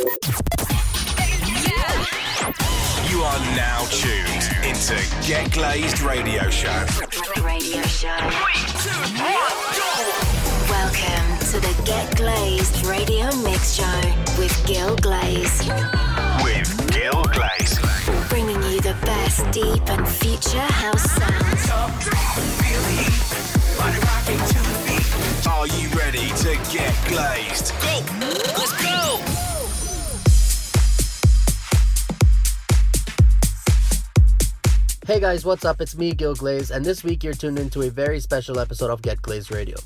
You are now tuned into Get Glazed Radio Show. Radio show. Welcome to the Get Glazed Radio Mix Show with Gil Glaze. With Gil Glaze. Bringing you the best deep and future house sounds. Are you ready to get glazed? Go! Let's go! Hey guys, what's up? It's me, Gil Glaze, and this week you're tuned into a very special episode of Get Glaze Radio.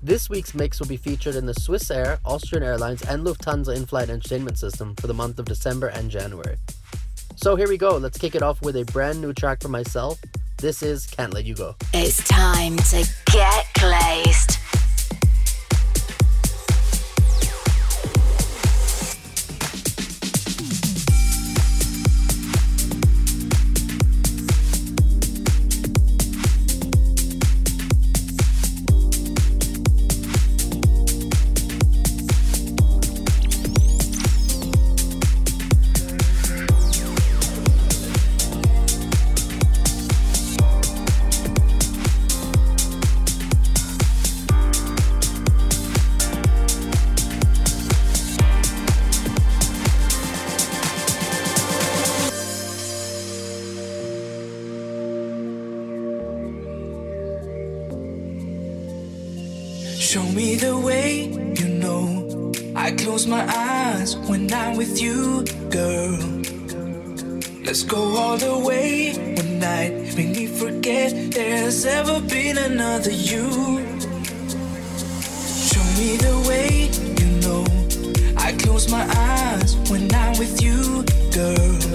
This week's mix will be featured in the Swiss Air, Austrian Airlines, and Lufthansa in flight entertainment system for the month of December and January. So here we go, let's kick it off with a brand new track for myself. This is Can't Let You Go. It's time to get glazed. You. Show me the way, you know. I close my eyes when I'm with you, girl.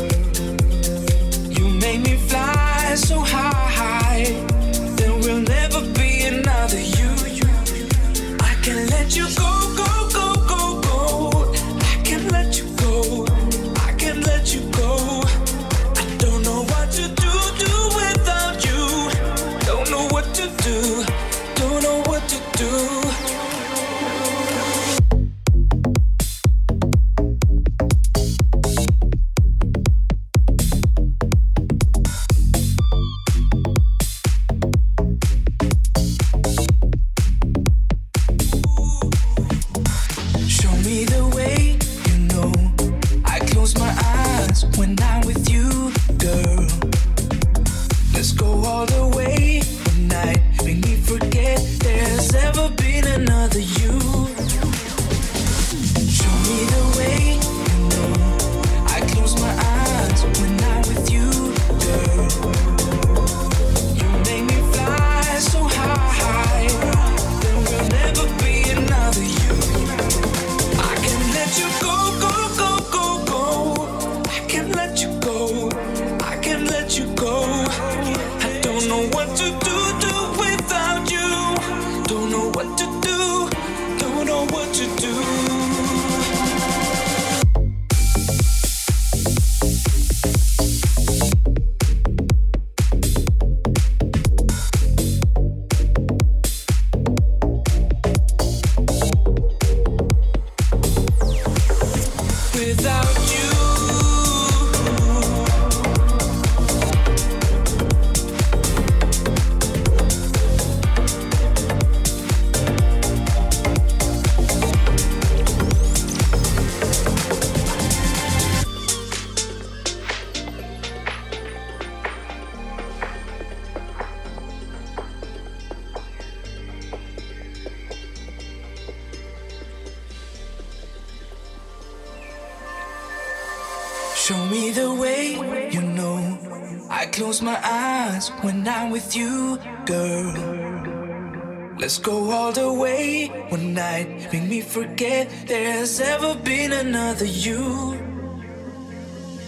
Let's go all the way one night. Make me forget there's ever been another you.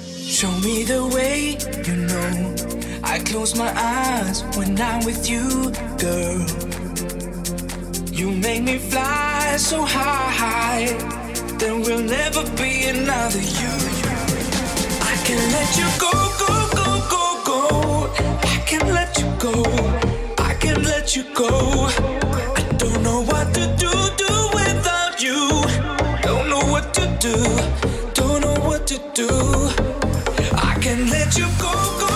Show me the way, you know. I close my eyes when I'm with you, girl. You make me fly so high. There will never be another you. I can let you go, go, go, go, go. I can let you go. I can let you go. do, don't know what to do. I can let you go. go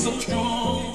so strong.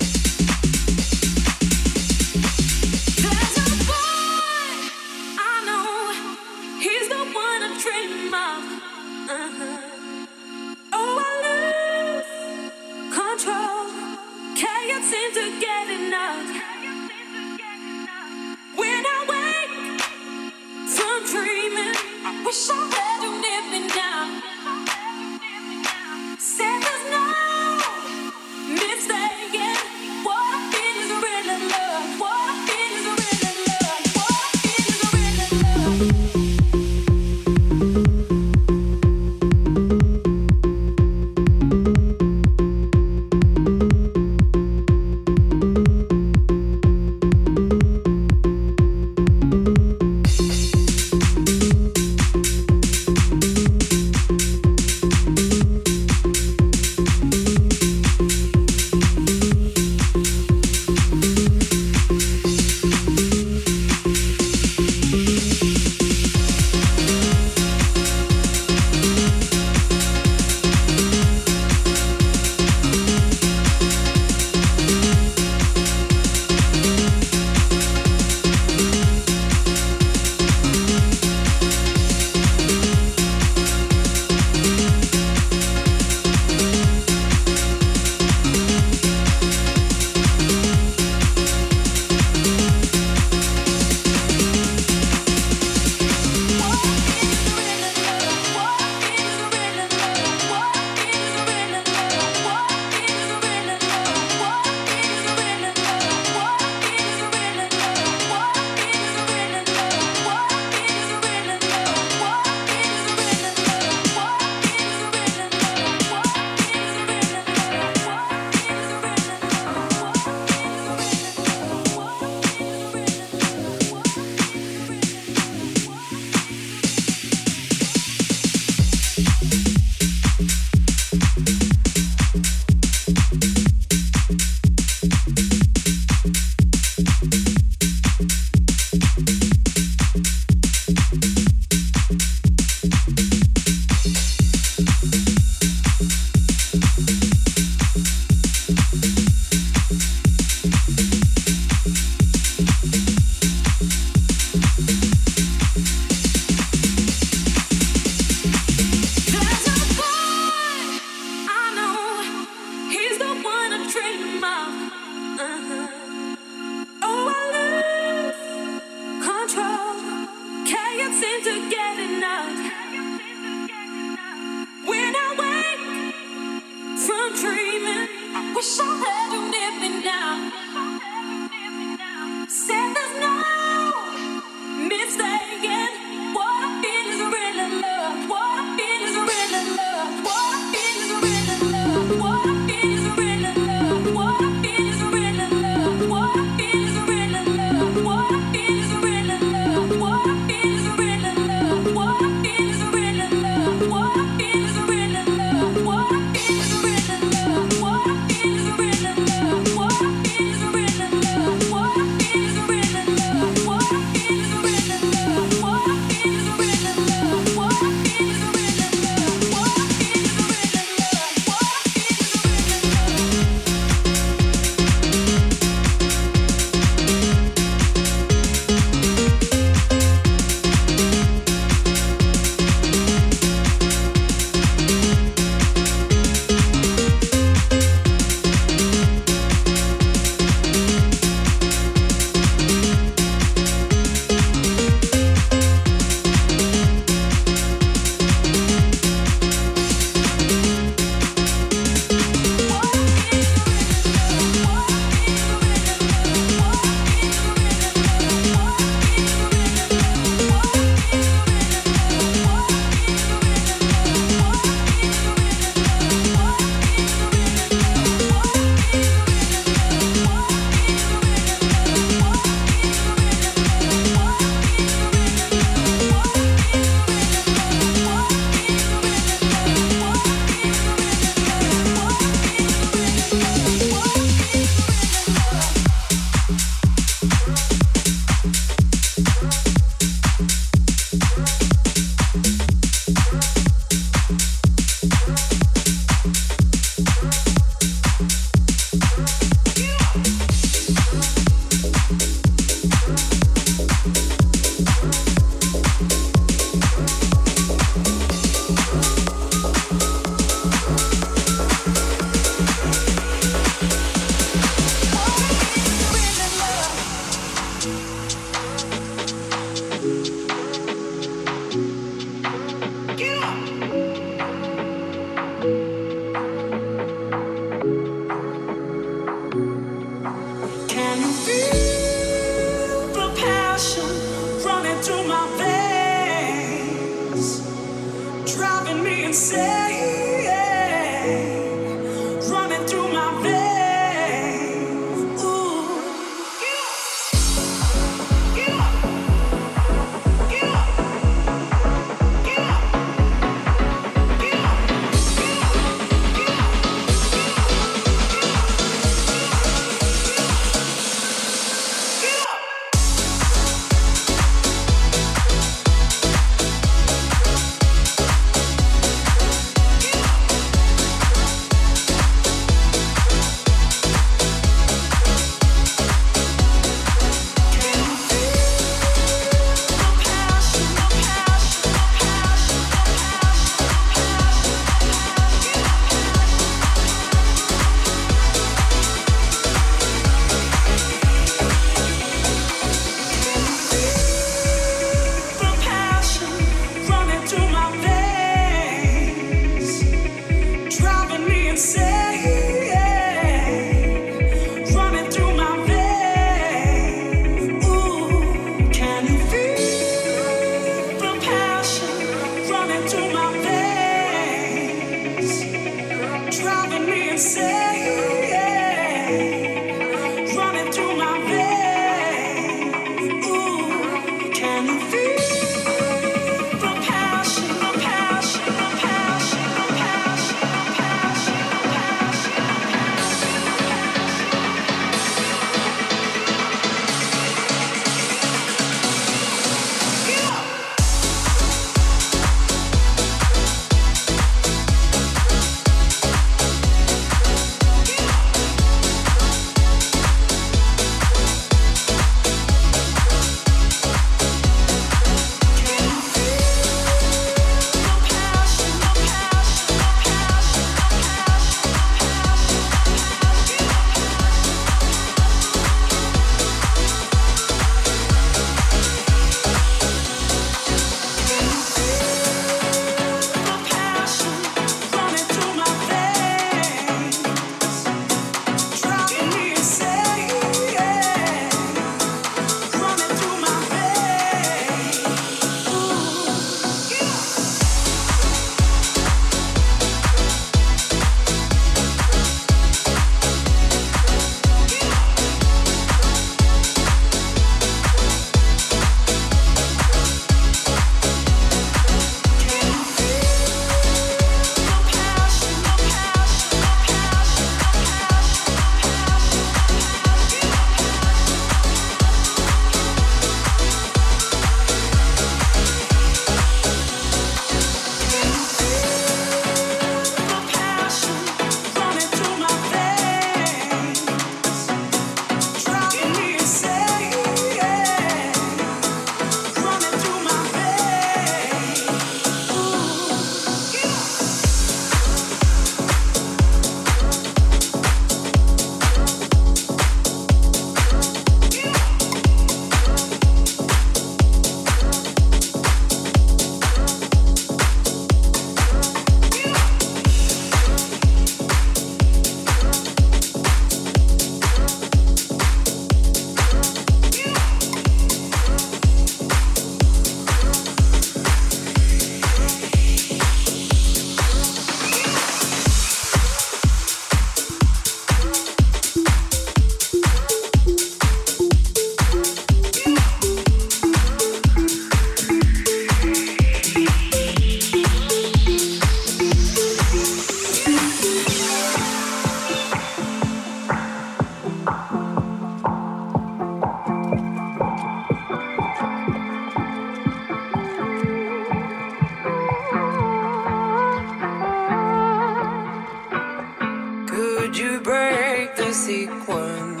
sequence.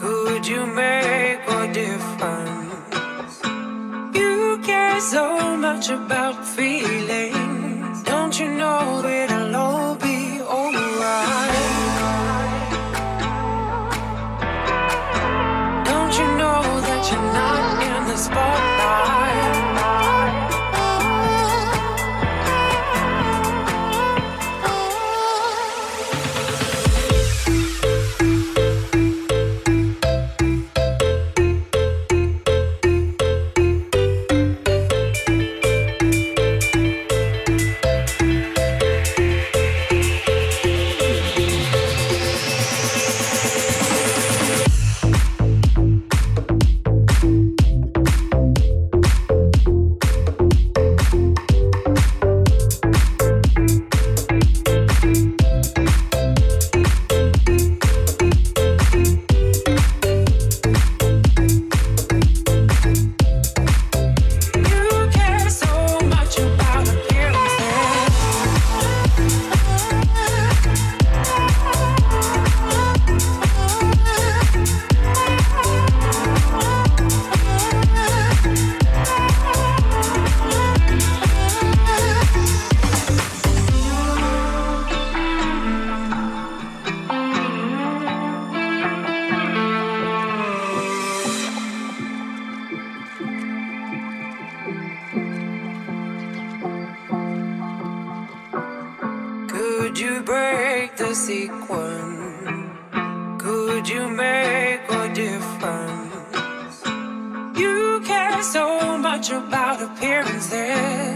Could you make a difference? You care so much about feelings. Don't you know that i'll all be alright? Don't you know that you're not in the spot? Much about appearances.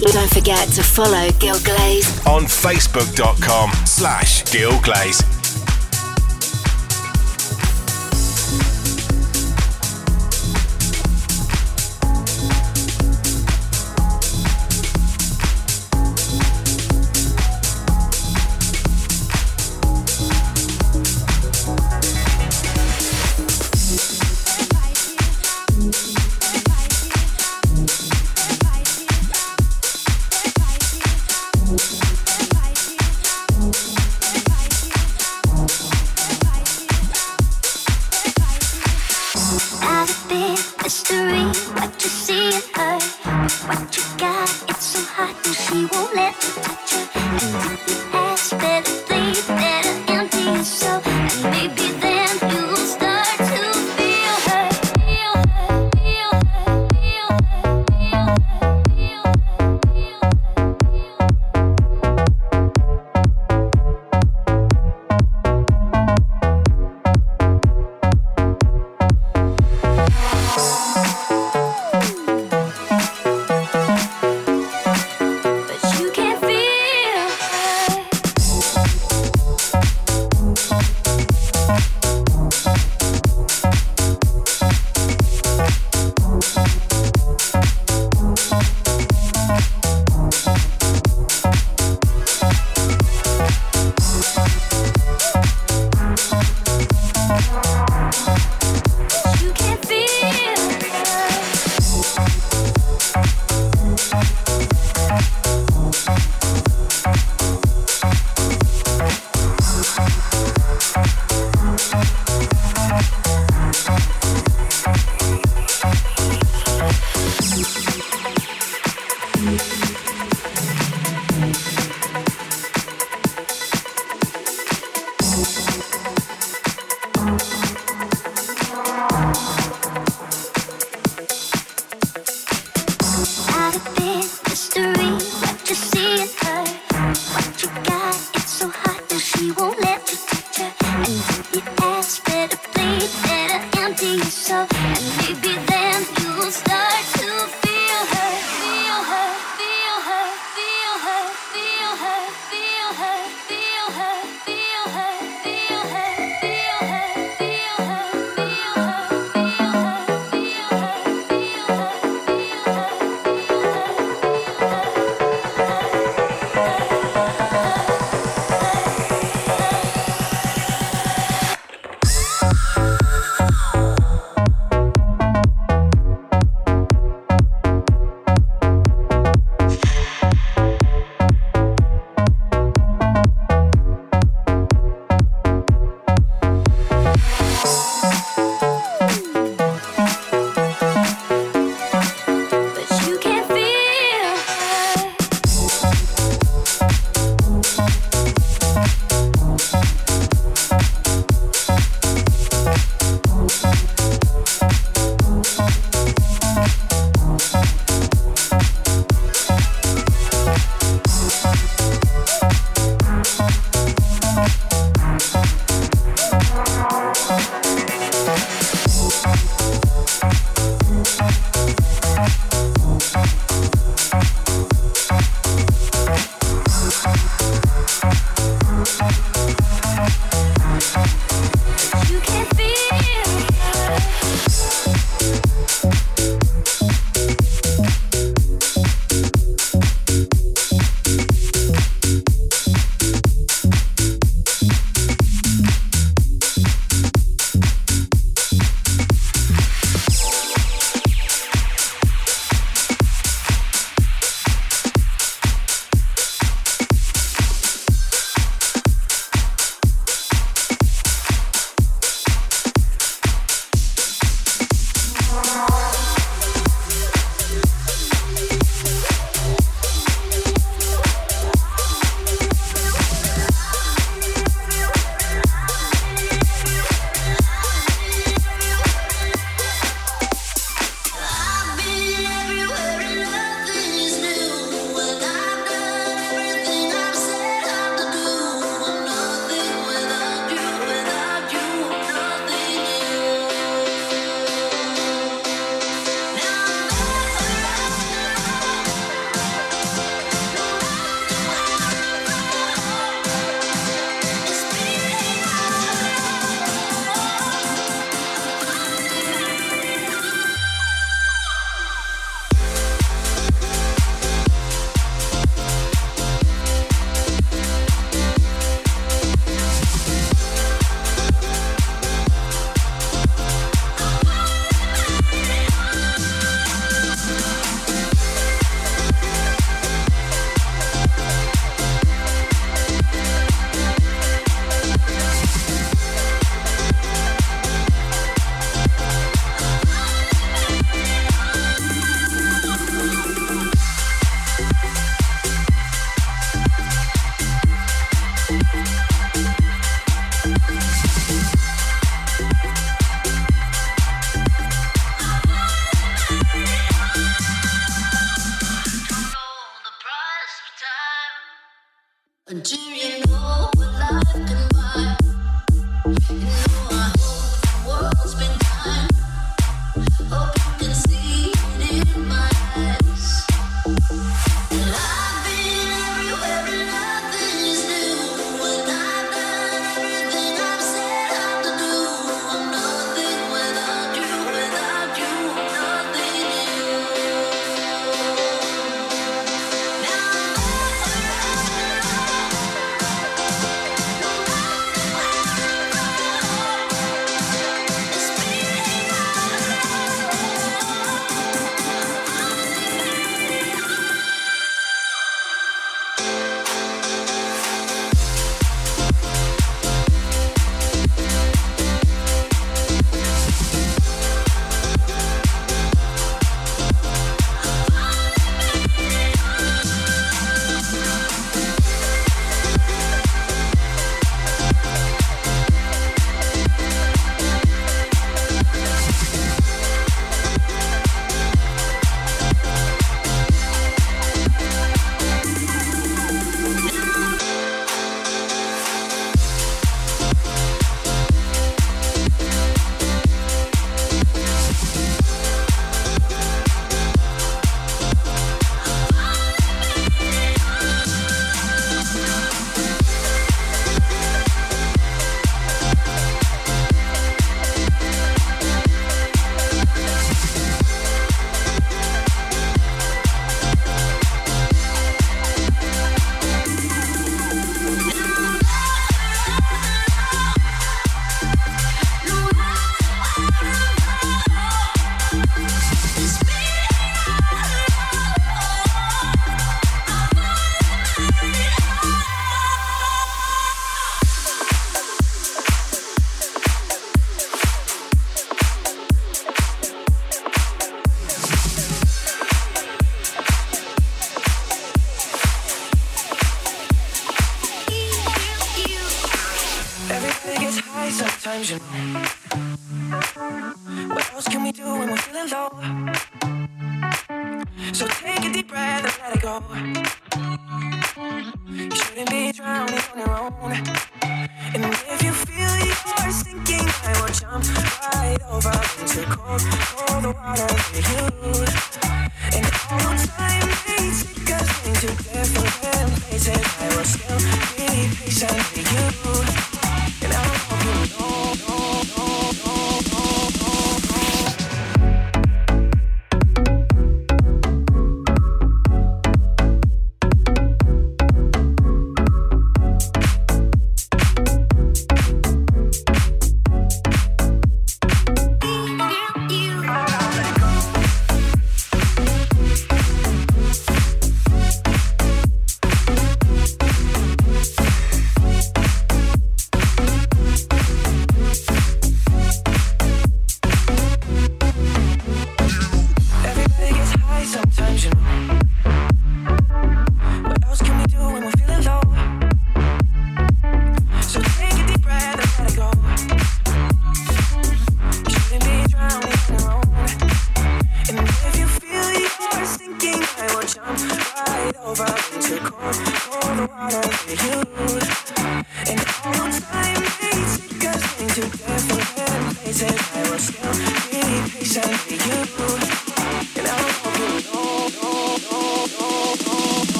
Don't forget to follow Gil Glaze on facebook.com slash gilglaze. sometimes,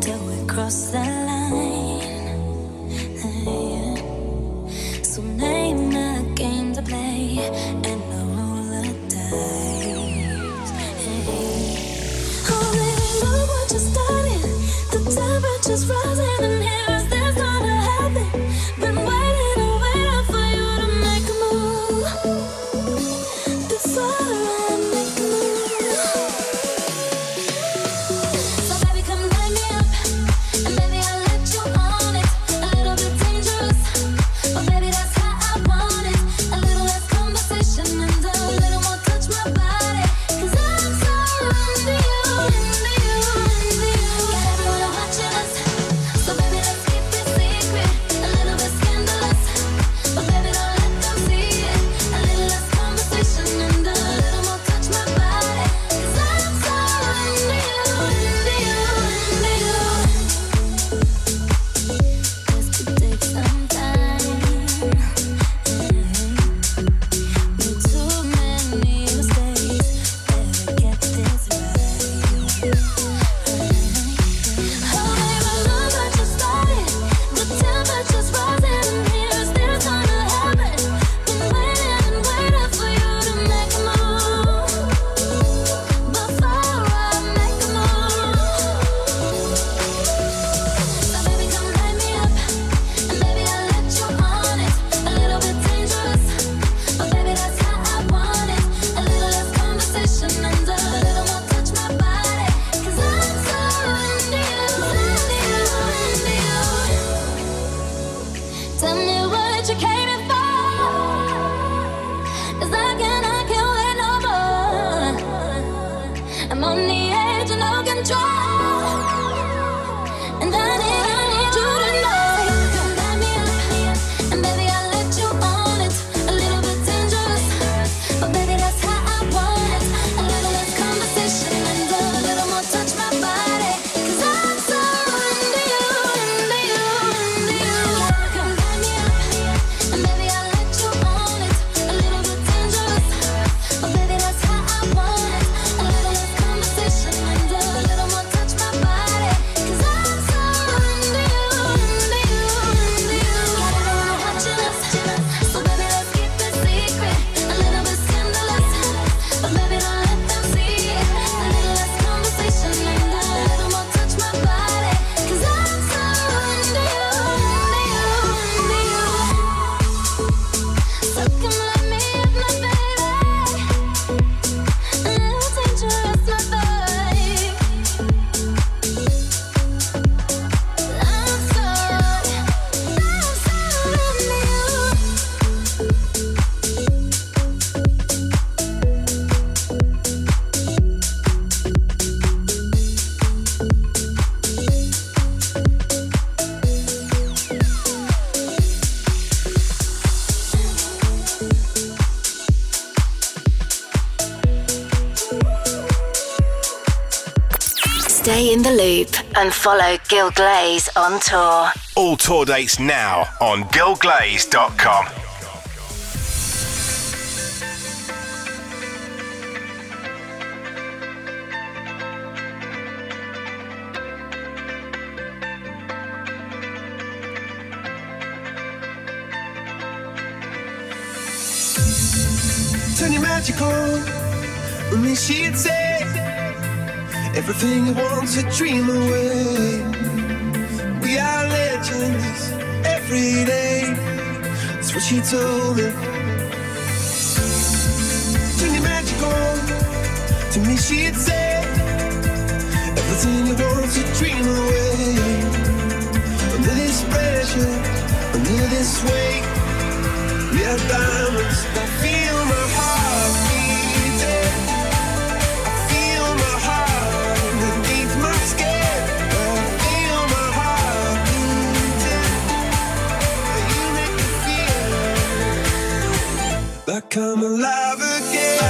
till we cross the Cause I got and follow Gil Glaze on tour. All tour dates now on gilglaze.com. Turn your magic on. When she'd say Everything you want to dream away. We are legends every day. That's what she told me. Dream magical. To me, she'd say. Everything you want to dream away. Under this pressure, under this weight, we are diamonds. I come alive again.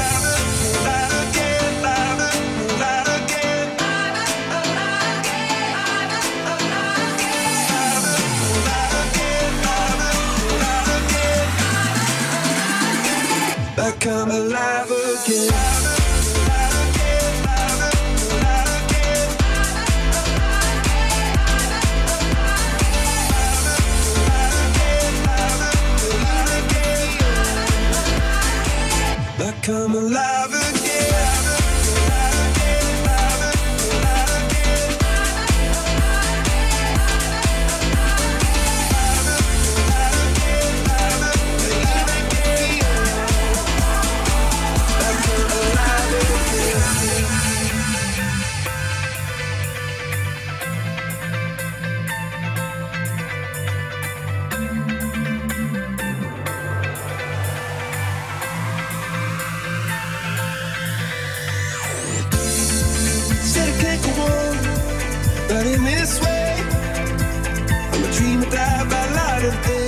Come alive. come alive. But in this way, I'm a dreamer that by light of day.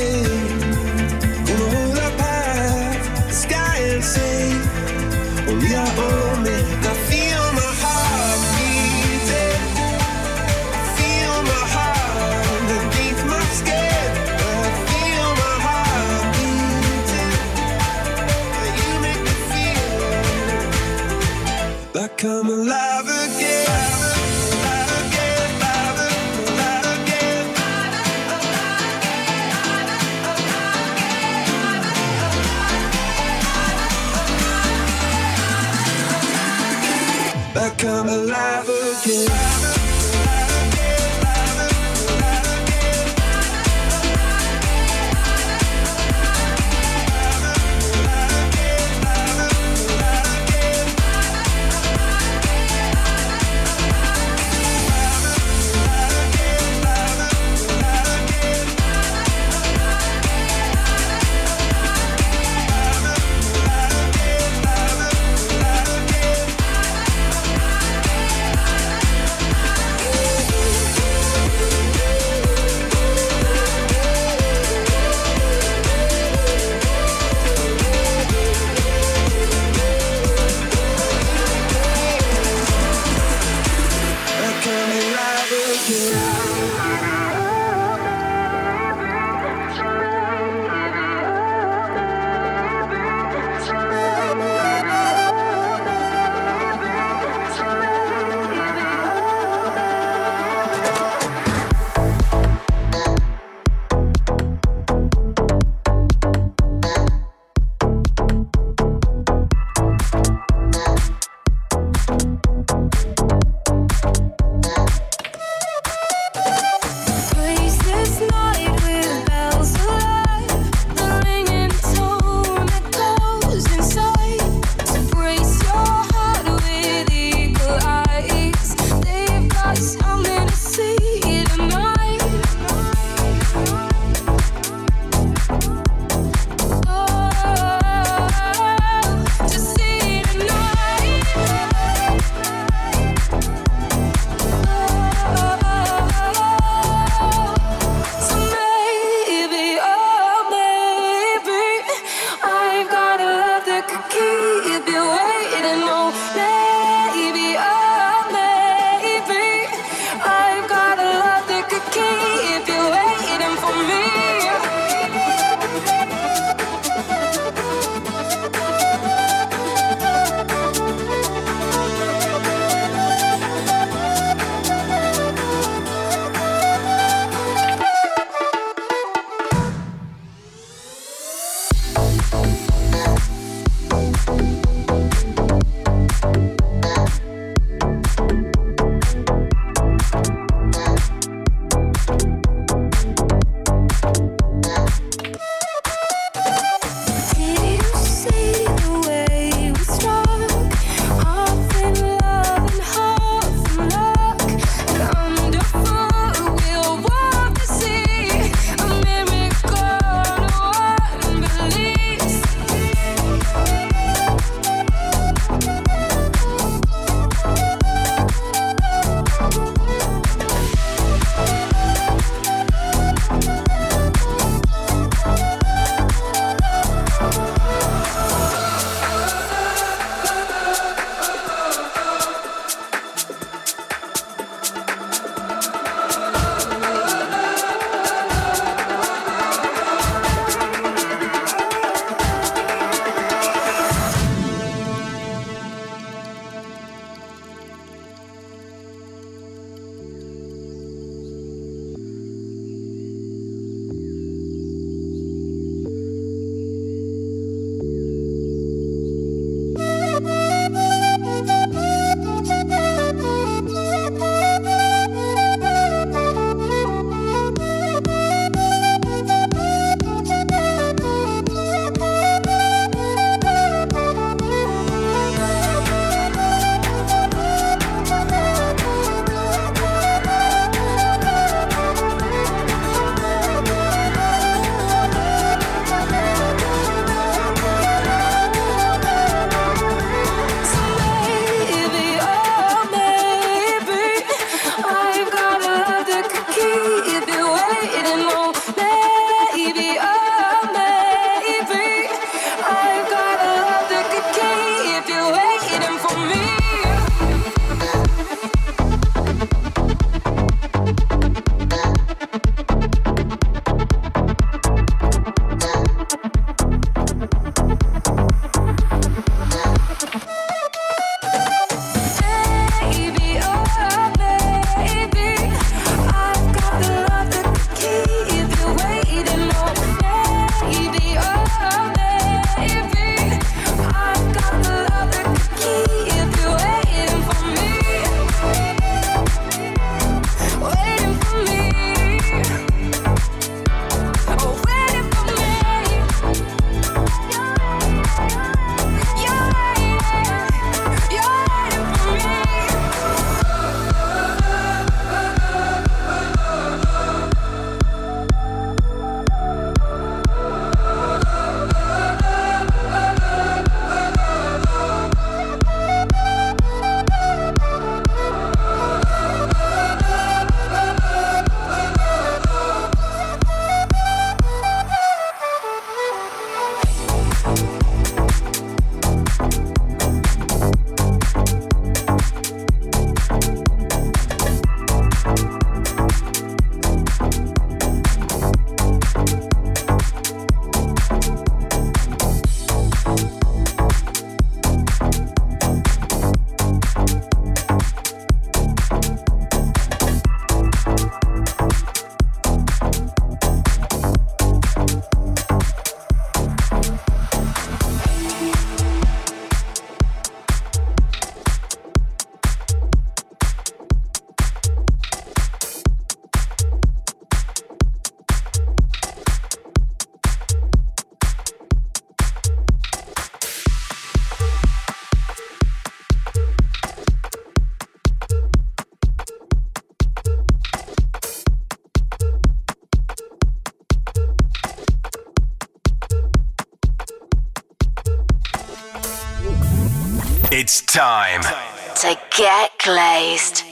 It's time. To get glazed.